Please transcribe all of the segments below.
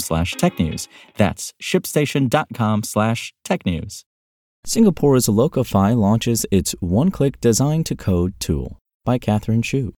slash technews. That's shipstation.com slash technews. Singapore's Locofy launches its one-click design to code tool by Catherine Shu.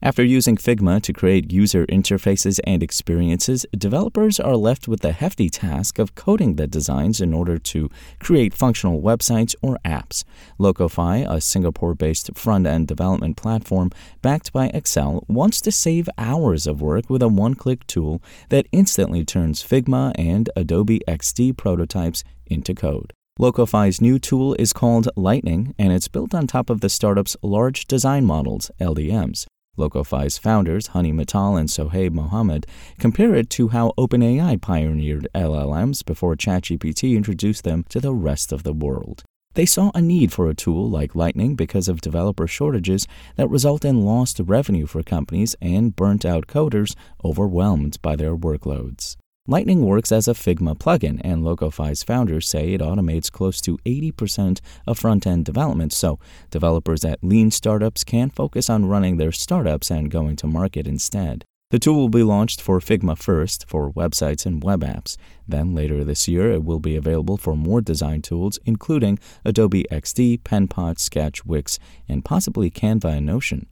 After using Figma to create user interfaces and experiences, developers are left with the hefty task of coding the designs in order to create functional websites or apps. Locofy, a Singapore based front end development platform backed by Accel, wants to save hours of work with a one click tool that instantly turns Figma and Adobe XD prototypes into code. Locofy's new tool is called Lightning, and it's built on top of the startup's Large Design Models, LDMs. Locofy's founders, Honey Mittal and Sohaib Mohammed, compare it to how OpenAI pioneered LLMs before ChatGPT introduced them to the rest of the world. They saw a need for a tool like Lightning because of developer shortages that result in lost revenue for companies and burnt out coders overwhelmed by their workloads. Lightning works as a Figma plugin, and Locofy's founders say it automates close to 80% of front end development, so developers at lean startups can focus on running their startups and going to market instead. The tool will be launched for Figma first for websites and web apps. Then later this year, it will be available for more design tools, including Adobe XD, Penpot, Sketch, Wix, and possibly Canva and Notion.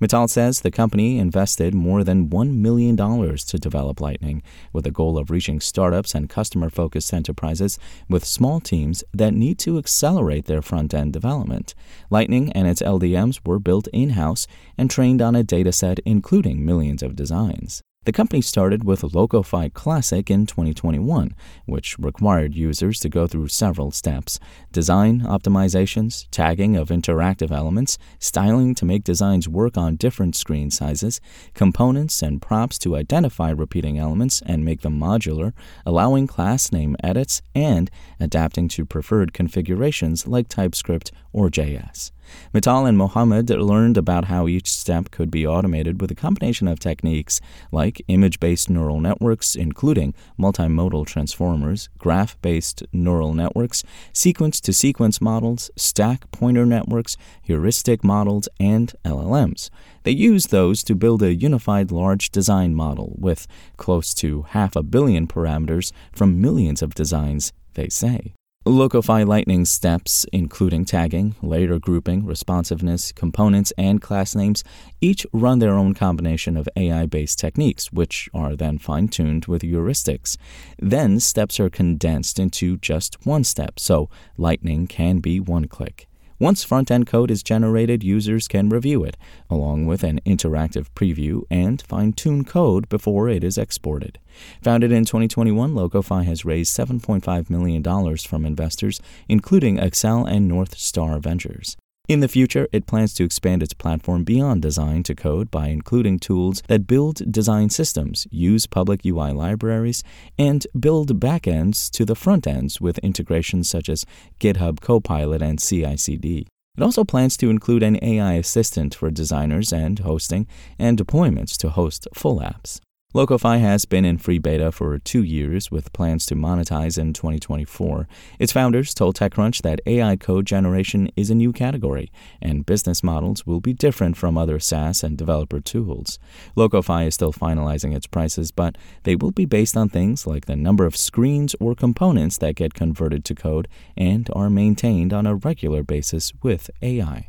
Mittal says the company invested more than $1 million to develop Lightning, with the goal of reaching startups and customer focused enterprises with small teams that need to accelerate their front end development. Lightning and its LDMs were built in house and trained on a dataset including millions of designs. The company started with Locofy Classic in 2021, which required users to go through several steps design optimizations, tagging of interactive elements, styling to make designs work on different screen sizes, components and props to identify repeating elements and make them modular, allowing class name edits, and adapting to preferred configurations like TypeScript or JS. Mittal and Mohammed learned about how each step could be automated with a combination of techniques like image based neural networks, including multimodal transformers, graph based neural networks, sequence to sequence models, stack pointer networks, heuristic models, and LLMs. They used those to build a unified large design model with close to half a billion parameters from millions of designs, they say. Locofy Lightning steps, including tagging, layer grouping, responsiveness, components, and class names, each run their own combination of AI based techniques, which are then fine tuned with heuristics. Then steps are condensed into just one step, so Lightning can be one click. Once front end code is generated, users can review it, along with an interactive preview and fine tune code before it is exported. Founded in 2021, Locofy has raised $7.5 million from investors, including Accel and North Star Ventures. In the future, it plans to expand its platform beyond design to code by including tools that build design systems, use public UI libraries, and build backends to the front ends with integrations such as GitHub Copilot and CI CD. It also plans to include an AI assistant for designers and hosting and deployments to host full apps. Locofy has been in free beta for two years with plans to monetize in 2024. Its founders told TechCrunch that AI code generation is a new category, and business models will be different from other SaaS and developer tools. Locofy is still finalizing its prices, but they will be based on things like the number of screens or components that get converted to code and are maintained on a regular basis with AI.